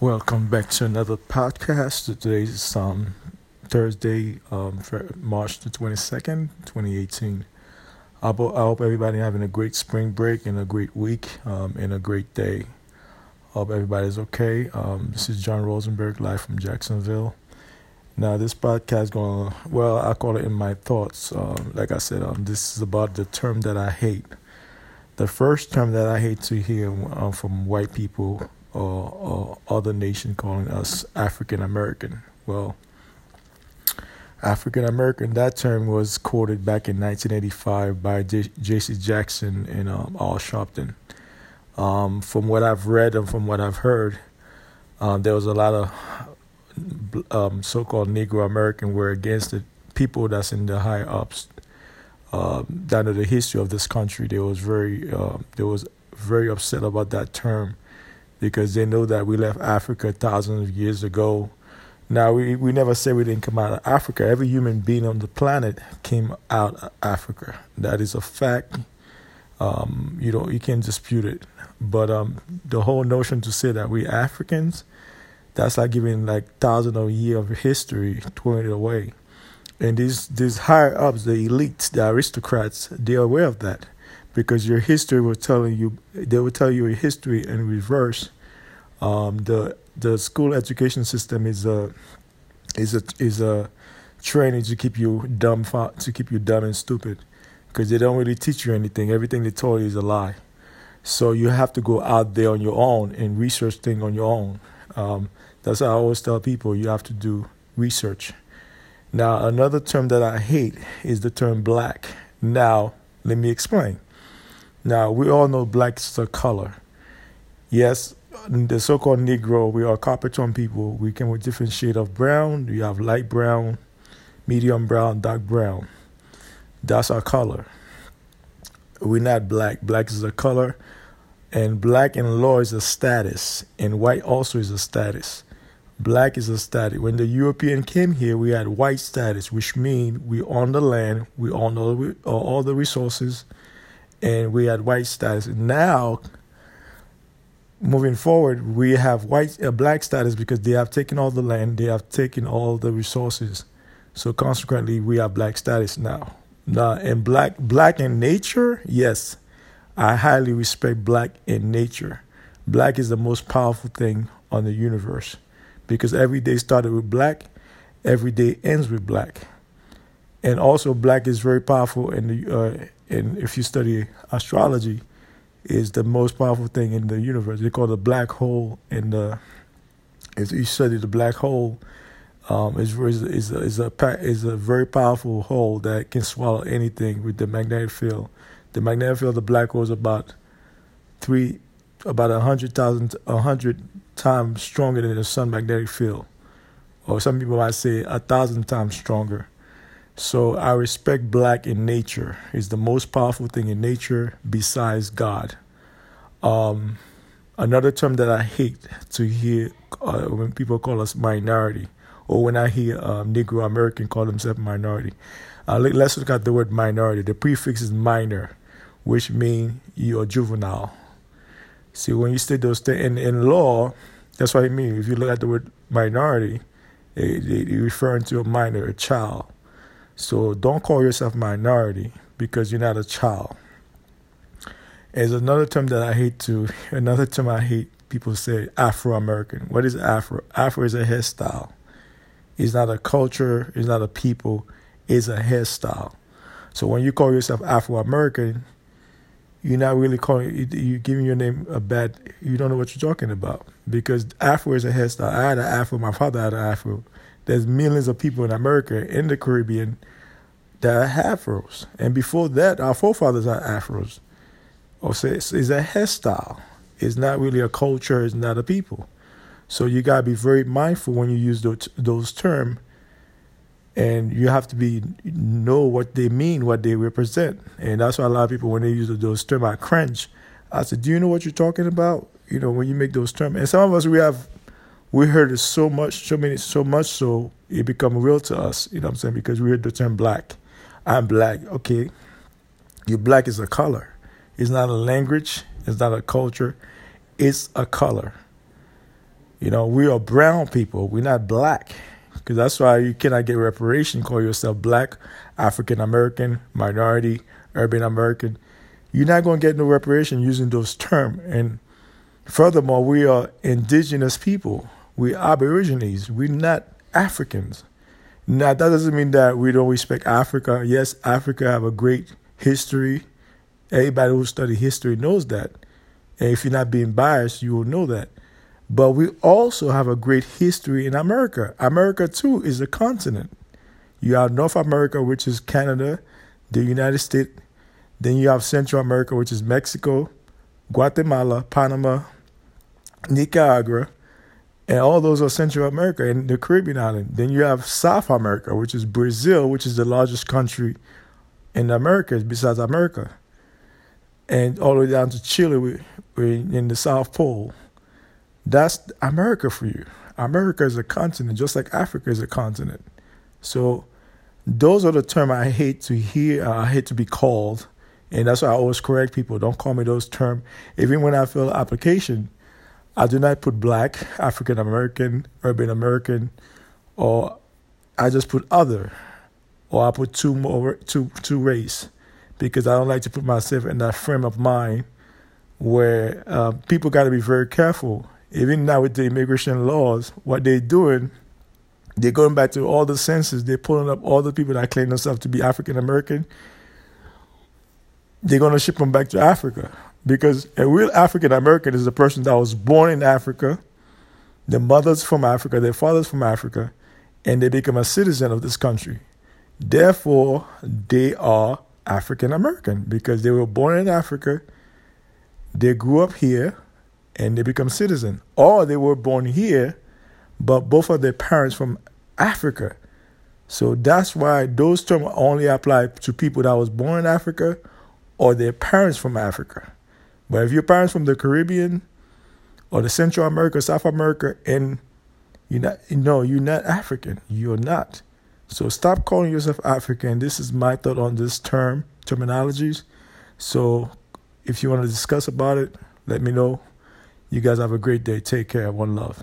Welcome back to another podcast. Today is um, Thursday, um, March the 22nd, 2018. I hope, everybody having a great spring break and a great week um, and a great day. Hope everybody's okay. Um, this is John Rosenberg, live from Jacksonville. Now, this podcast going well. I call it in my thoughts. Um, like I said, um, this is about the term that I hate. The first term that I hate to hear from white people or, other nation calling us African American. Well, African American, that term was quoted back in 1985 by Jesse Jackson and um, Al Sharpton. Um, from what I've read and from what I've heard, uh, there was a lot of um, so-called Negro American were against the people that's in the higher ups. Uh, down to the history of this country, they was very, uh, they was very upset about that term because they know that we left Africa thousands of years ago. Now, we, we never say we didn't come out of Africa. Every human being on the planet came out of Africa. That is a fact. Um, you know, you can't dispute it. But um, the whole notion to say that we Africans, that's like giving like thousands of years of history, throwing it away. And these these higher ups, the elites, the aristocrats, they're aware of that because your history will tell you they will tell you your history in reverse. Um, the the school education system is a is a is a training to keep you dumb to keep you dumb and stupid because they don't really teach you anything. Everything they tell you is a lie. So you have to go out there on your own and research things on your own. Um, that's how I always tell people you have to do research. Now another term that I hate is the term black. Now let me explain. Now, we all know black is a color. Yes, the so called Negro, we are tone people. We come with different shade of brown. You have light brown, medium brown, dark brown. That's our color. We're not black. Black is a color. And black in law is a status. And white also is a status. Black is a status. When the European came here, we had white status, which means we own the land, we own all, all the resources, and we had white status. Now, moving forward, we have white uh, black status because they have taken all the land, they have taken all the resources. So consequently, we have black status now. Now, in black black in nature, yes, I highly respect black in nature. Black is the most powerful thing on the universe because every day started with black, every day ends with black, and also black is very powerful in the uh, and if you study astrology, is the most powerful thing in the universe. They call it the black hole, and the you study the black hole, um, is is a, is a is a very powerful hole that can swallow anything with the magnetic field. The magnetic field of the black hole is about three, about a hundred thousand, a hundred times stronger than the sun magnetic field, or some people might say a thousand times stronger. So I respect black in nature. It's the most powerful thing in nature besides God. Um, another term that I hate to hear uh, when people call us minority, or when I hear um, Negro American call themselves minority. Uh, let's look at the word minority. The prefix is minor, which means you're juvenile. See, when you say those things in, in law, that's what I mean. If you look at the word minority, it, it, it referring to a minor, a child. So don't call yourself minority because you're not a child. There's another term that I hate to, another term I hate people say Afro American. What is Afro? Afro is a hairstyle. It's not a culture, it's not a people, it's a hairstyle. So when you call yourself Afro American, you're not really calling you're giving your name a bad you don't know what you're talking about because afro is a hairstyle i had an afro my father had an afro there's millions of people in America, in the Caribbean, that are afros. And before that, our forefathers are afros. Or say it's, it's a hairstyle. It's not really a culture, it's not a people. So you gotta be very mindful when you use those those terms, and you have to be know what they mean, what they represent. And that's why a lot of people when they use those terms, I cringe. I said, "Do you know what you're talking about?" You know, when you make those terms, and some of us we have we heard it so much, so many, so much so it become real to us. You know what I'm saying? Because we heard the term black. I'm black. Okay, you black is a color. It's not a language. It's not a culture. It's a color. You know, we are brown people. We're not black. Because that's why you cannot get reparation, call yourself black, African American, minority, urban American. You're not going to get no reparation using those terms. And furthermore, we are indigenous people. We're aborigines. We're not Africans. Now, that doesn't mean that we don't respect Africa. Yes, Africa have a great history. Everybody who study history knows that. And if you're not being biased, you will know that. But we also have a great history in America. America, too, is a continent. You have North America, which is Canada, the United States. Then you have Central America, which is Mexico, Guatemala, Panama, Nicaragua, and all those are Central America and the Caribbean island. Then you have South America, which is Brazil, which is the largest country in America besides America, and all the way down to Chile, we in the South Pole. That's America for you. America is a continent, just like Africa is a continent. So those are the terms I hate to hear. Uh, I hate to be called, and that's why I always correct people. Don't call me those terms. Even when I fill an application, I do not put black, African American, urban American, or I just put other, or I put two more two two race, because I don't like to put myself in that frame of mind where uh, people got to be very careful even now with the immigration laws, what they're doing, they're going back to all the census. They're pulling up all the people that claim themselves to be African American. They're going to ship them back to Africa because a real African American is a person that was born in Africa, their mother's from Africa, their father's from Africa, and they become a citizen of this country. Therefore, they are African American because they were born in Africa, they grew up here, and they become citizen, or they were born here, but both of their parents from Africa. So that's why those terms only apply to people that was born in Africa or their parents from Africa. But if your parents from the Caribbean or the Central America, South America, and you're not, no, you're not African. You're not. So stop calling yourself African. This is my thought on this term, terminologies. So if you want to discuss about it, let me know. You guys have a great day. Take care. One love.